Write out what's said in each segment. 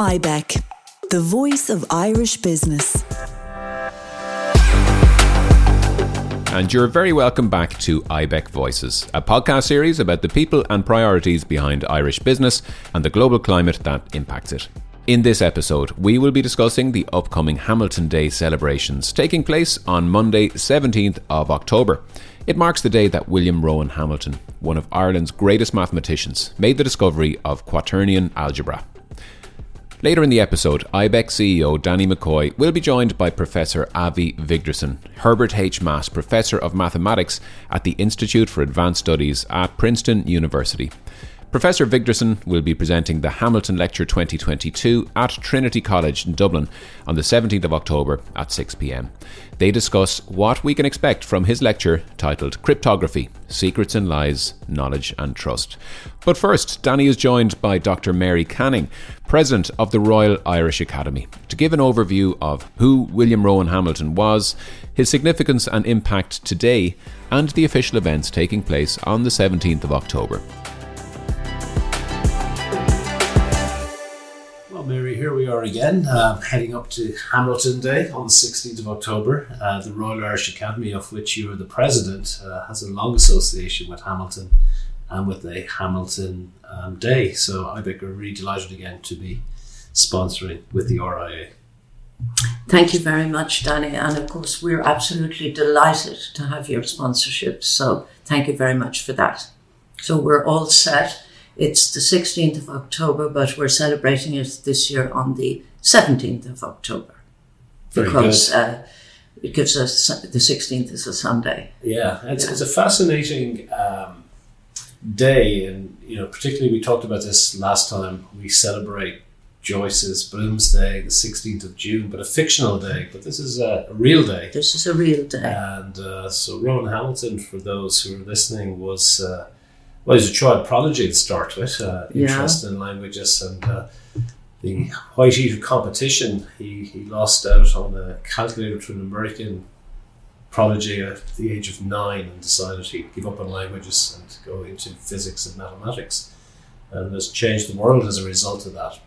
IBEC, the voice of Irish business. And you're very welcome back to IBEC Voices, a podcast series about the people and priorities behind Irish business and the global climate that impacts it. In this episode, we will be discussing the upcoming Hamilton Day celebrations taking place on Monday, 17th of October. It marks the day that William Rowan Hamilton, one of Ireland's greatest mathematicians, made the discovery of quaternion algebra. Later in the episode, IBEC CEO Danny McCoy will be joined by Professor Avi Wigderson, Herbert H. Maass Professor of Mathematics at the Institute for Advanced Studies at Princeton University. Professor Wigderson will be presenting the Hamilton Lecture 2022 at Trinity College in Dublin on the 17th of October at 6 pm. They discuss what we can expect from his lecture titled Cryptography Secrets and Lies, Knowledge and Trust. But first, Danny is joined by Dr. Mary Canning, President of the Royal Irish Academy, to give an overview of who William Rowan Hamilton was, his significance and impact today, and the official events taking place on the 17th of October. Mary, here we are again, uh, heading up to Hamilton Day on the 16th of October. Uh, the Royal Irish Academy, of which you are the president, uh, has a long association with Hamilton and with the Hamilton um, Day. So I think we're really delighted again to be sponsoring with the RIA. Thank you very much, Danny. And of course, we're absolutely delighted to have your sponsorship. So thank you very much for that. So we're all set it's the 16th of October, but we're celebrating it this year on the 17th of October because uh, it gives us the 16th is a Sunday. Yeah, it's, yeah. it's a fascinating um, day, and you know, particularly we talked about this last time. We celebrate Joyce's Bloomsday, the 16th of June, but a fictional day. But this is a, a real day. This is a real day. And uh, so Rowan Hamilton, for those who are listening, was. Uh, well, he's a child prodigy to start with, uh, interest yeah. in languages and uh, the white heat of competition. He, he lost out on a calculator to an American prodigy at the age of nine and decided he'd give up on languages and go into physics and mathematics and has changed the world as a result of that.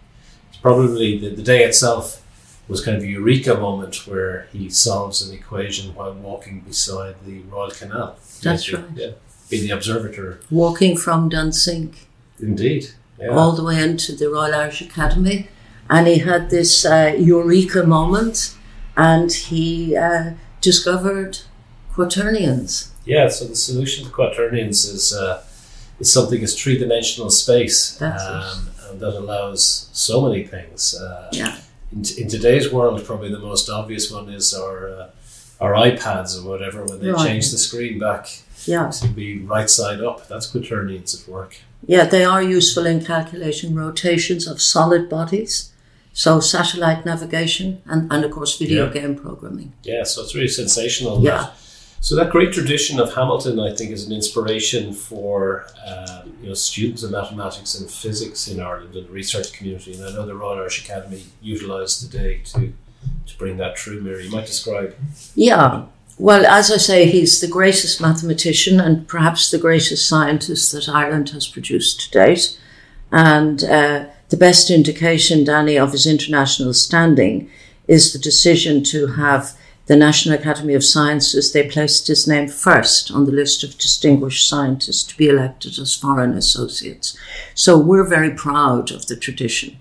It's probably the, the day itself was kind of a eureka moment where he solves an equation while walking beside the Royal Canal. That's right. Yeah be the observatory. Walking from Dunsink. Indeed. Yeah. All the way into the Royal Irish Academy. And he had this uh, eureka moment and he uh, discovered quaternions. Yeah, so the solution to quaternions is, uh, is something as three dimensional space. Um, and that allows so many things. Uh, yeah. In, in, today's world, probably the most obvious one is our, uh, our iPads or whatever, when they right. change the screen back yeah. to be right side up. That's quaternions at work. Yeah, they are useful in calculating rotations of solid bodies. So satellite navigation and, and of course video yeah. game programming. Yeah, so it's really sensational. Yeah. That. So that great tradition of Hamilton, I think, is an inspiration for um, you know students of mathematics and physics in Ireland and the research community. And I know the Royal Irish Academy utilised the day to to bring that true. Mary, you might describe. Yeah, well, as I say, he's the greatest mathematician and perhaps the greatest scientist that Ireland has produced to date. And uh, the best indication, Danny, of his international standing is the decision to have the National Academy of Sciences, they placed his name first on the list of distinguished scientists to be elected as foreign associates. So we're very proud of the tradition.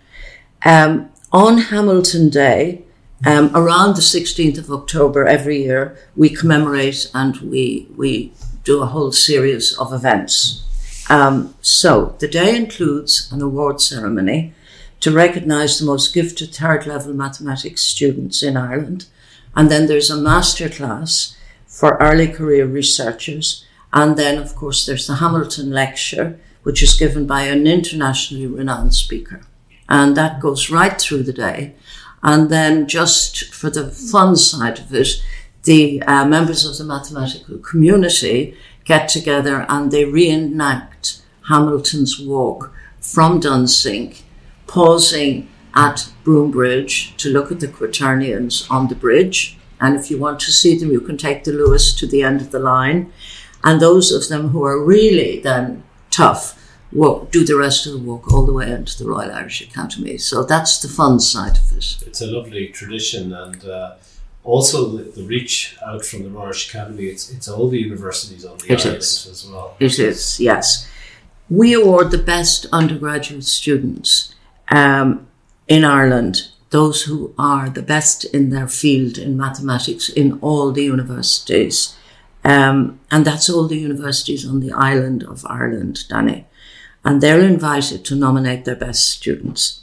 Um, on Hamilton Day, um, around the 16th of October every year, we commemorate and we, we do a whole series of events. Um, so the day includes an award ceremony to recognise the most gifted third level mathematics students in Ireland. And then there's a masterclass for early career researchers. And then, of course, there's the Hamilton Lecture, which is given by an internationally renowned speaker. And that goes right through the day. And then just for the fun side of it, the uh, members of the mathematical community get together and they reenact Hamilton's walk from Dunsink, pausing at Broombridge to look at the quaternions on the bridge. And if you want to see them, you can take the Luas to the end of the line. And those of them who are really then tough work, do the rest of the walk all the way into the Royal Irish Academy. So that's the fun side of it. It's a lovely tradition and uh, also the, the, reach out from the Royal Irish Academy, it's, it's all the universities on the it island is. as well. It is, yes. We award the best undergraduate students um, in Ireland, those who are the best in their field in mathematics in all the universities. Um, and that's all the universities on the island of Ireland, Danny. And they're invited to nominate their best students.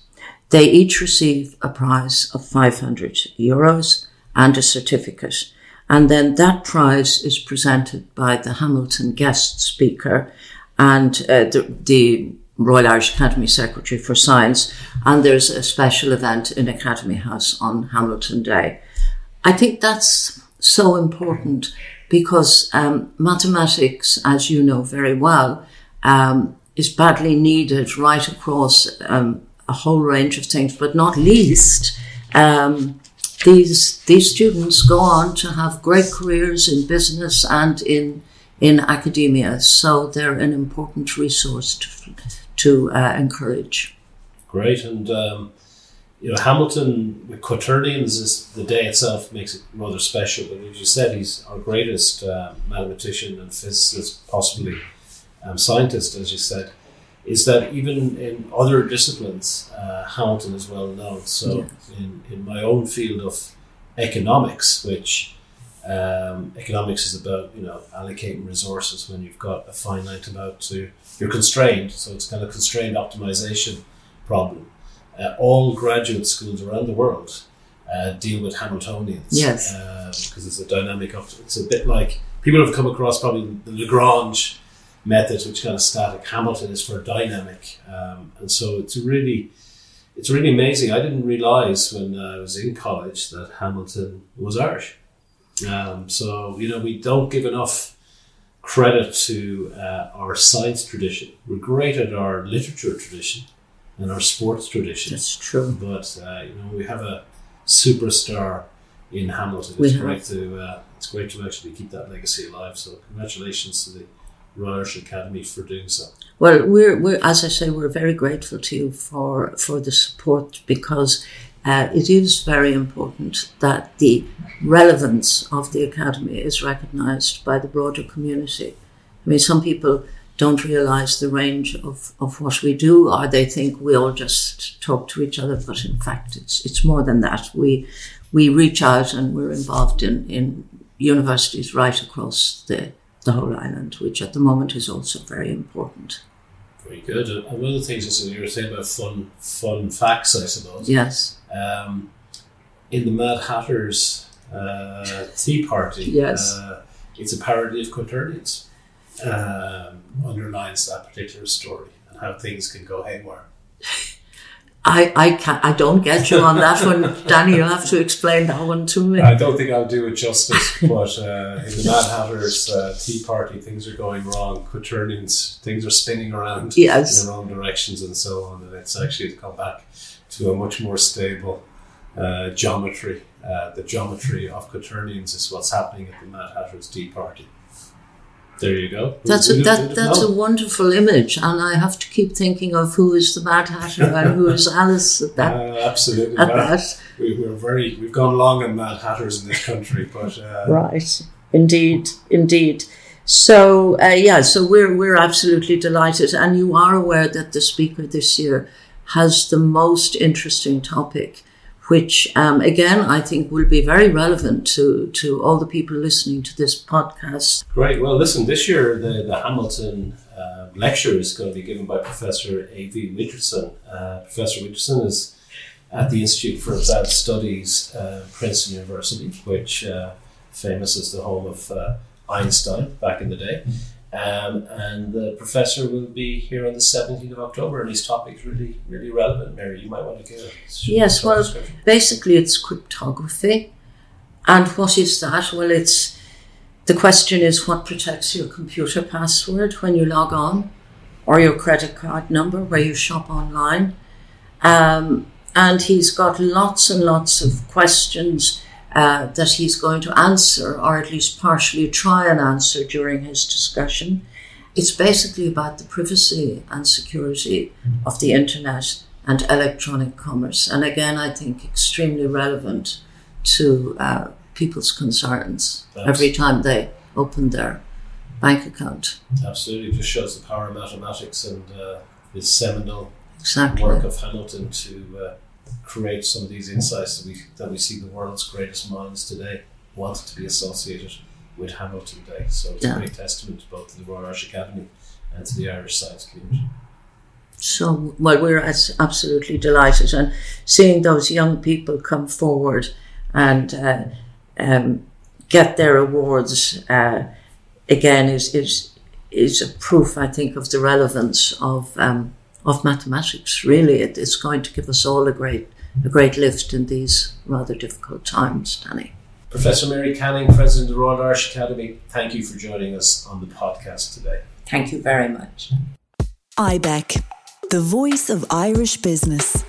They each receive a prize of 500 euros and a certificate. And then that prize is presented by the Hamilton guest speaker and uh, the, the Royal Irish Academy Secretary for Science. And there's a special event in Academy House on Hamilton Day. I think that's so important because um, mathematics, as you know very well, um, is badly needed right across um, a whole range of things, but not least, um, these these students go on to have great careers in business and in in academia. So they're an important resource to to uh, encourage. Great, and um, you know Hamilton with quaternions is the day itself makes it rather special. But as you said, he's our greatest uh, mathematician and physicist, possibly um, scientist, as you said. Is that even in other disciplines, uh, Hamilton is well known. So in, in my own field of economics, which um, economics is about you know allocating resources when you've got a finite amount to you're constrained. So it's kind of constrained optimization problem uh, all graduate schools around the world uh, deal with Hamiltonians. Yes. Because um, it's a dynamic, of, it's a bit like people have come across probably the Lagrange method, which kind of static. Hamilton is for dynamic. Um, and so it's really, it's really amazing. I didn't realize when I was in college that Hamilton was Irish. Um, so, you know, we don't give enough credit to uh, our science tradition. We're great at our literature tradition and our sports tradition. That's true. But uh, you know, we have a superstar in Hamilton. It's we great have. to uh, it's great to actually keep that legacy alive. So congratulations to the Irish Academy for doing so. Well, we're, we're as I say, we're very grateful to you for for the support because. Uh, it is very important that the relevance of the academy is recognised by the broader community. I mean, some people don't realize the range of, of what we do, or they think we all just talk to each other. But in fact, it's it's more than that. We we reach out and we're involved in, in universities right across the, the whole island, which at the moment is also very important. Very good. And one of the things is you were saying about fun fun facts, I suppose. Yes. Um, in the Mad Hatters uh, Tea Party, yes, uh, it's a parody of quaternions um, underlines that particular story and how things can go haywire. I, I can't, I don't get you on that one, Danny. You'll have to explain that one to me. I don't think I'll do it justice, but uh, in the Mad Hatter's uh, Tea Party, things are going wrong. Quaternions, things are spinning around yes. in the wrong directions and so on, and it's actually come back to a much more stable uh, geometry. Uh, the geometry of quaternions is what's happening at the Mad Hatter's Tea Party. There you go. That's a, that, that's a wonderful image, and I have to keep thinking of who is the Mad Hatter and who is Alice at that. Uh, absolutely, at that. We, are very we've gone long on Mad Hatters in this country, but uh, right, indeed, indeed. So uh, yeah, so we're we're absolutely delighted, and you are aware that the speaker this year has the most interesting topic which um, again I think will be very relevant to, to all the people listening to this podcast. Great. Well, listen, this year the, the Hamilton uh, lecture is going to be given by Professor A.V. Richardson. Uh, Professor Richardson is at the Institute for Advanced Studies, uh, Princeton University, which uh, famous as the home of uh, Einstein back in the day. Um, and the professor will be here on the 17th of October, and his topic is really, really relevant. Mary, you might want to give. Yes, well, basically, it's cryptography. And what is that? Well, it's the question is what protects your computer password when you log on, or your credit card number where you shop online. Um, and he's got lots and lots of questions uh, that he's going to answer, or at least partially try and answer during his discussion. it's basically about the privacy and security of the internet and electronic commerce. And again, I think extremely relevant to uh, people's concerns every time they open their bank account. Absolutely, it just shows the power of mathematics and uh, this seminal exactly. work of Hamilton to uh, create some of these insights that we that we see the world's greatest minds today wanted to be associated with Hamilton Day. So it's yeah. a great testament both to the Royal Irish Academy and to the Irish science community. So, well, we're absolutely delighted, and seeing those young people come forward and uh, um, get their awards uh, again is is is a proof, I think, of the relevance of um, of mathematics. Really, it, it's going to give us all a great a great lift in these rather difficult times, Danny. Professor Mary Canning, President of the Royal Irish Academy, thank you for joining us on the podcast today. Thank you very much. IBEC, the voice of Irish business.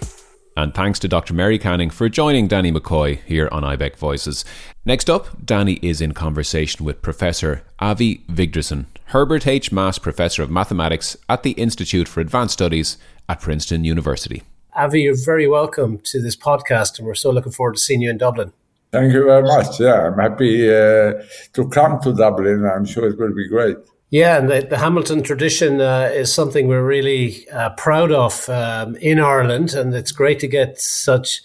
And thanks to Dr. Mary Canning for joining Danny McCoy here on IBEC Voices. Next up, Danny is in conversation with Professor Avi Wigderson, Herbert H. Maass Professor of Mathematics at the Institute for Advanced Studies at Princeton University. Avi, you're very welcome to this podcast, and we're so looking forward to seeing you in Dublin. Thank you very much. Yeah, I'm happy uh, to come to Dublin. I'm sure it will be great. Yeah, and the, the Hamilton tradition uh, is something we're really uh, proud of um, in Ireland, and it's great to get such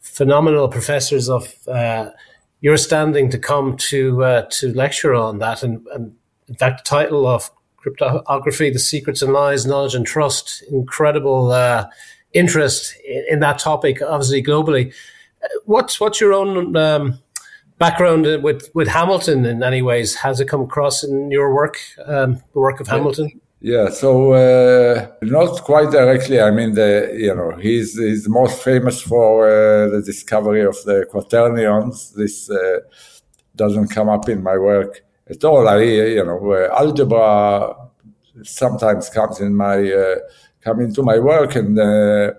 phenomenal professors of uh, your standing to come to uh, to lecture on that. And, and in fact, the title of cryptography: the secrets and lies, knowledge and trust. Incredible uh, interest in, in, that topic, obviously globally. Uh, what's what's your own um, background with with Hamilton in any ways? Has it come across in your work, um, the work of Hamilton? Yeah, so uh, not quite directly. I mean, the you know he's he's most famous for uh, the discovery of the quaternions. This uh, doesn't come up in my work at all. I you know uh, algebra sometimes comes in my uh, come into my work, and uh,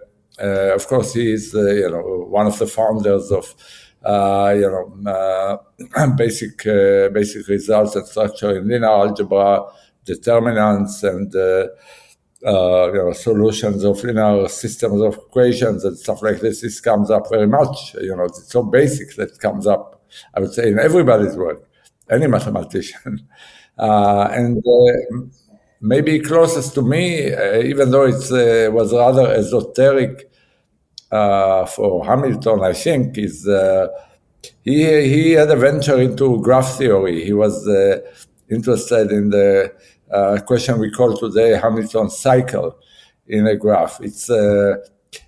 of course he is you know one of the founders of you know, uh, basic uh, basic results and structure in linear algebra, determinants, and uh, uh, you know, solutions of linear systems of equations and stuff like this. This comes up very much. You know, it's so basic that comes up. I would say in everybody's work, any mathematician, and maybe closest to me, even though it was rather esoteric uh, for Hamilton, I think, is uh, he he had a venture into graph theory. He was uh, interested in the uh, question we call today Hamilton cycle in a graph. It's a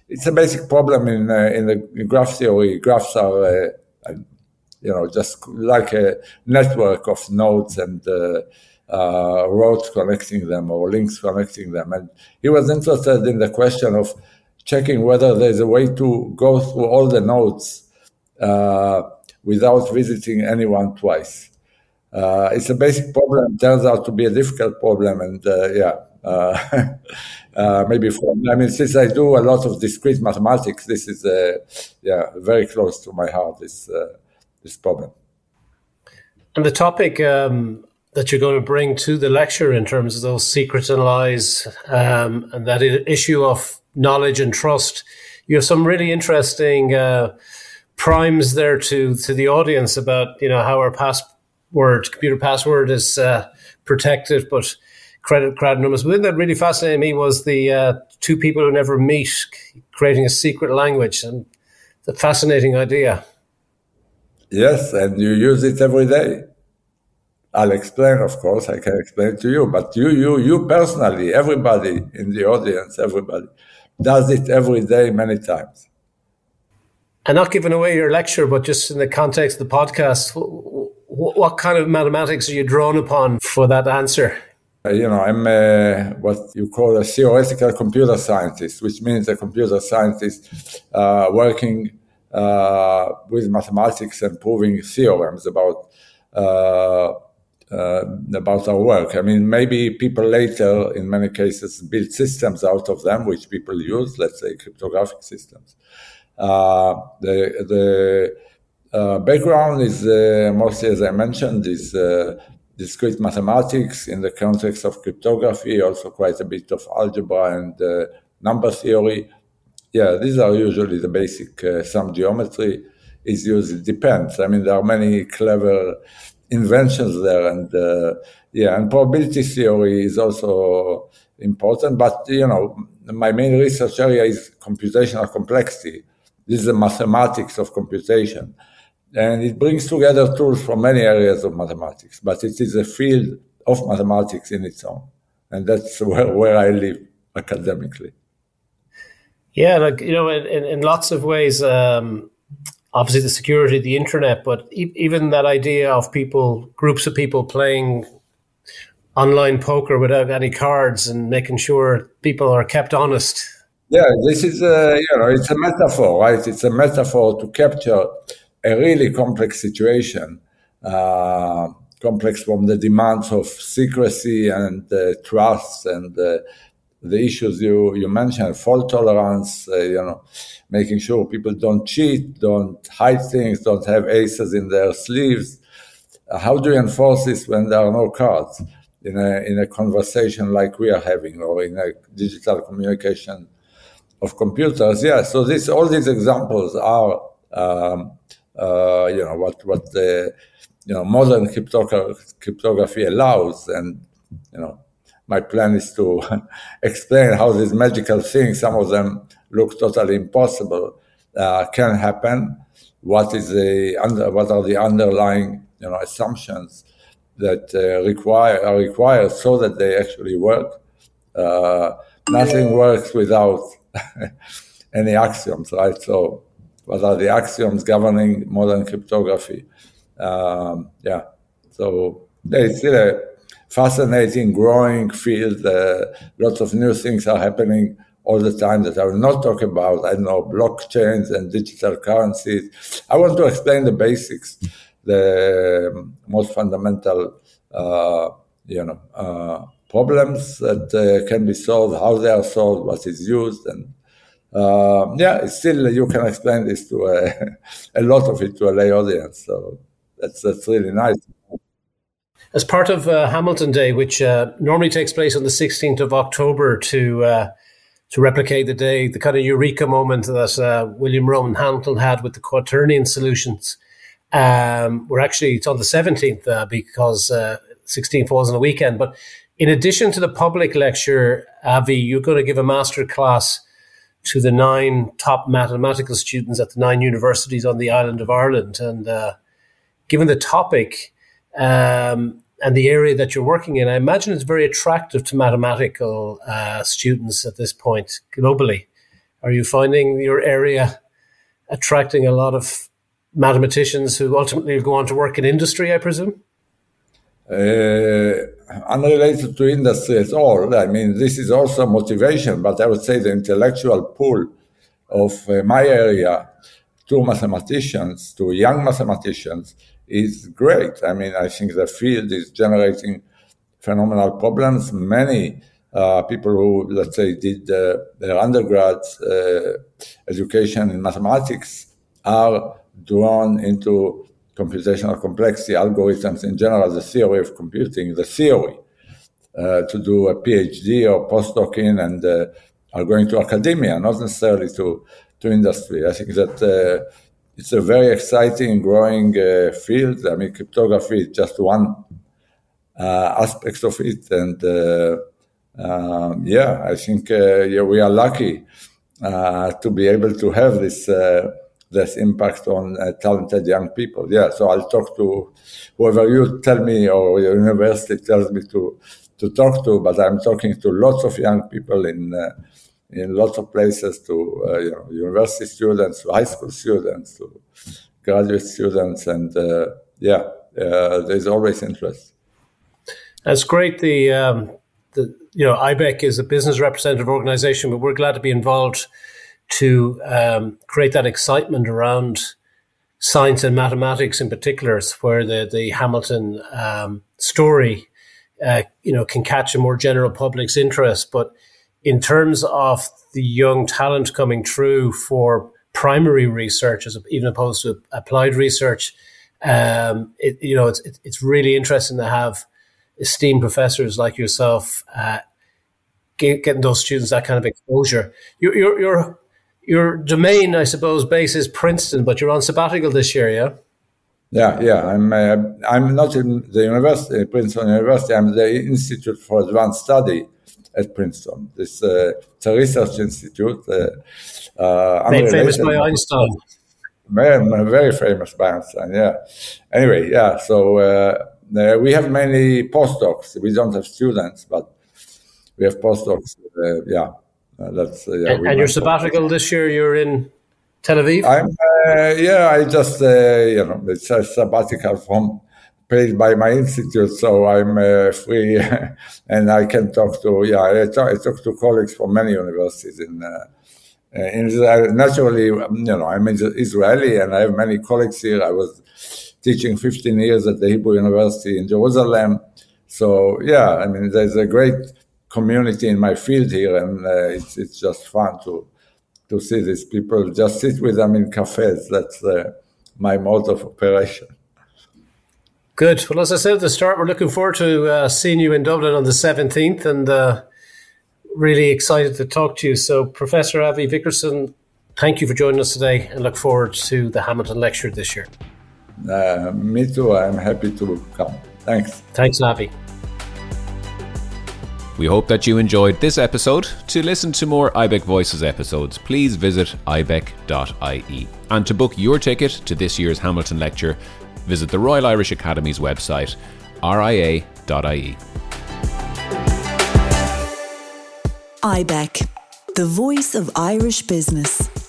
it's a basic problem in in the graph theory. Graphs are you know just like a network of nodes and uh, roads connecting them or links connecting them. And he was interested in the question of checking whether there's a way to go through all the nodes uh, without visiting anyone twice. Uh, it's a basic problem. Turns out to be a difficult problem, and uh, yeah, uh, uh, maybe for I mean, since I do a lot of discrete mathematics, this is uh, yeah very close to my heart. This this problem. And the topic um, that you're going to bring to the lecture in terms of those secrets and lies, um, and that issue of knowledge and trust. You have some really interesting uh, primes there to to the audience about you know how our password, computer password, is uh, protected, but credit card numbers. But that really fascinated me was the uh, two people who never meet creating a secret language, and the fascinating idea. Yes, and you use it every day. I'll explain, of course, I can explain to you, but you, you, you personally, everybody in the audience, everybody does it every day, many times. And not giving away your lecture, but just in the context of the podcast, what kind of mathematics are you drawn upon for that answer? Uh, you know, I'm uh, what you call a theoretical computer scientist, which means a computer scientist uh, working uh, with mathematics and proving theorems about uh, uh, about our work. I mean, maybe people later, in many cases, build systems out of them, which people use, let's say cryptographic systems. Uh, the the uh, background is uh, mostly, as I mentioned, is uh, discrete mathematics in the context of cryptography, also quite a bit of algebra and uh, number theory. Yeah, these are usually the basic sum geometry is used. It depends. I mean, there are many clever inventions there, and uh, yeah, and probability theory is also important. But you know, my main research area is computational complexity. This is the mathematics of computation. And it brings together tools from many areas of mathematics, but it is a field of mathematics in its own. And that's where, where I live academically. Yeah, like, you know, in, in lots of ways, um, obviously the security of the internet, but e- even that idea of people, groups of people playing online poker without any cards and making sure people are kept honest. Yeah, this is a, you know, it's a metaphor, right? It's a metaphor to capture a really complex situation, uh, complex from the demands of secrecy and uh, trust and uh, the issues you, you mentioned, fault tolerance, uh, you know, making sure people don't cheat, don't hide things, don't have aces in their sleeves. Uh, how do you enforce this when there are no cards in a, in a conversation like we are having or in a digital communication of computers? Yeah, so this, all these examples are um, uh, you know what what the you know modern cryptography allows, and you know my plan is to explain how these magical things, some of them look totally impossible, uh, can happen. What is the under, what are the underlying you know assumptions that uh, require are required so that they actually work. Uh, nothing works without any axioms, right? So what are the axioms governing modern cryptography. Um, yeah, so it's still a fascinating, growing field. Uh, lots of new things are happening all the time that I will not talk about. I know blockchains and digital currencies. I want to explain the basics, the most fundamental, uh, you know, uh, problems that uh, can be solved, how they are solved, what is used, and uh, yeah, still you can explain this to a, a lot of it to a lay audience. So that's that's really nice. As part of uh, Hamilton Day, which uh, normally takes place on the 16th of October to uh, to replicate the day, the kind of eureka moment that uh, William Rowan Hamilton had with the quaternion solutions. Um, we're actually it's on the 17th uh, because 16th falls on a weekend. But in addition to the public lecture, Avi, you're going to give a master class to the nine top mathematical students at the nine universities on the island of Ireland. And uh, given the topic um, and the area that you're working in, I imagine it's very attractive to mathematical uh, students at this point globally. Are you finding your area attracting a lot of mathematicians who ultimately go on to work in industry, I presume? Uh, unrelated to industry at all. I mean, this is also motivation, but I would say the intellectual pool of uh, my area to mathematicians, to young mathematicians, is great. I mean, I think the field is generating phenomenal problems. Many uh, people who, let's say, did uh, their undergrad uh, education in mathematics are drawn into computational complexity, algorithms in general, the theory of computing, the theory uh, to do a PhD or postdoc in and uh, are going to academia, not necessarily to, to industry. I think that uh, it's a very exciting, growing uh, field. I mean, cryptography is just one uh, aspect of it. And uh, um, yeah, I think yeah, we are lucky to be able to have this this impact on uh, talented young people. Yeah, so I'll talk to whoever you tell me or your university tells me to to talk to, but I'm talking to lots of young people in uh, in lots of places, to uh, you know, university students, to high school students, to graduate students, and uh, yeah, uh, there's always interest. That's great. The um, the you know IBEC is a business representative organization, but we're glad to be involved to um, create that excitement around science and mathematics in particular, where the the Hamilton um, story, uh, you know, can catch a more general public's interest. But in terms of the young talent coming through for primary research, as even opposed to applied research, Um, it, you know, it's it's really interesting to have esteemed professors like yourself uh, get, getting those students that kind of exposure. Your your your your domain, I suppose, base is Princeton, but you're on sabbatical this year, yeah. Yeah, yeah. I'm uh, I'm not in the university, Princeton University. I'm the Institute for Advanced Study at Princeton. This uh, research institute. Uh, uh Made famous by Einstein. Very, very famous by Einstein. Yeah. Anyway, yeah. So uh, uh, we have many postdocs. We don't have students, but we have postdocs. Uh, yeah. that's yeah. And, and your sabbatical this year, you're in Tel Aviv? I'm, uh, yeah, I just, uh, you know, it's a sabbatical from paid by my institute, so I'm uh, free and I can talk to, yeah, I talk, I to colleagues from many universities in, uh, in Israel. Naturally, you know, I'm Israeli and I have many colleagues here. I was teaching 15 years at the Hebrew University in Jerusalem. So, yeah, I mean, there's a great community in my field here, and uh, it's, it's just fun to to see these people, just sit with them in cafes. That's uh, my mode of operation. Good. Well, as I said at the start, we're looking forward to uh, seeing you in Dublin on the 17th and uh, really excited to talk to you. So, Professor Avi Wigderson, thank you for joining us today and look forward to the Hamilton Lecture this year. Uh, me too. I'm happy to come. Thanks. Thanks, Avi. We hope that you enjoyed this episode. To listen to more IBEC Voices episodes, please visit ibec.ie. And to book your ticket to this year's Hamilton Lecture, visit the Royal Irish Academy's website, ria.ie. IBEC, the voice of Irish business.